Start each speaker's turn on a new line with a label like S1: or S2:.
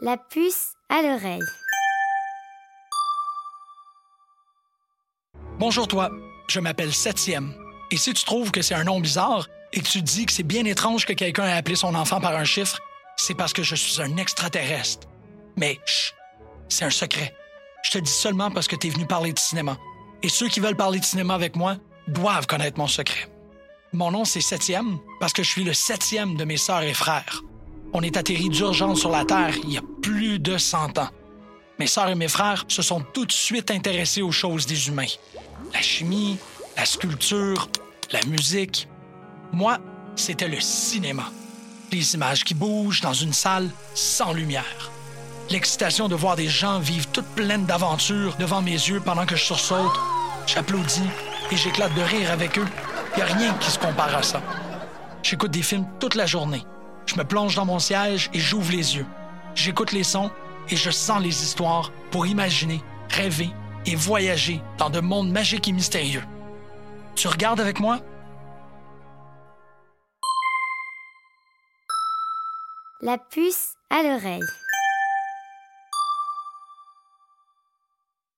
S1: La puce à l'oreille.
S2: Bonjour toi, je m'appelle Septième. Et si tu trouves que c'est un nom bizarre et que tu dis que c'est bien étrange que quelqu'un ait appelé son enfant par un chiffre, c'est parce que je suis un extraterrestre. Mais chut, c'est un secret. Je te dis seulement parce que tu es venu parler de cinéma. Et ceux qui veulent parler de cinéma avec moi doivent connaître mon secret. Mon nom, c'est Septième parce que je suis le septième de mes sœurs et frères. On est atterri d'urgence sur la Terre il y a plus de 100 ans. Mes sœurs et mes frères se sont tout de suite intéressés aux choses des humains. La chimie, la sculpture, la musique. Moi, c'était le cinéma. Les images qui bougent dans une salle sans lumière. L'excitation de voir des gens vivre toutes pleines d'aventures devant mes yeux pendant que je sursaute, j'applaudis et j'éclate de rire avec eux. Il n'y a rien qui se compare à ça. J'écoute des films toute la journée. Je me plonge dans mon siège et j'ouvre les yeux. J'écoute les sons et je sens les histoires pour imaginer, rêver et voyager dans de mondes magiques et mystérieux. Tu regardes avec moi?
S1: La puce à l'oreille.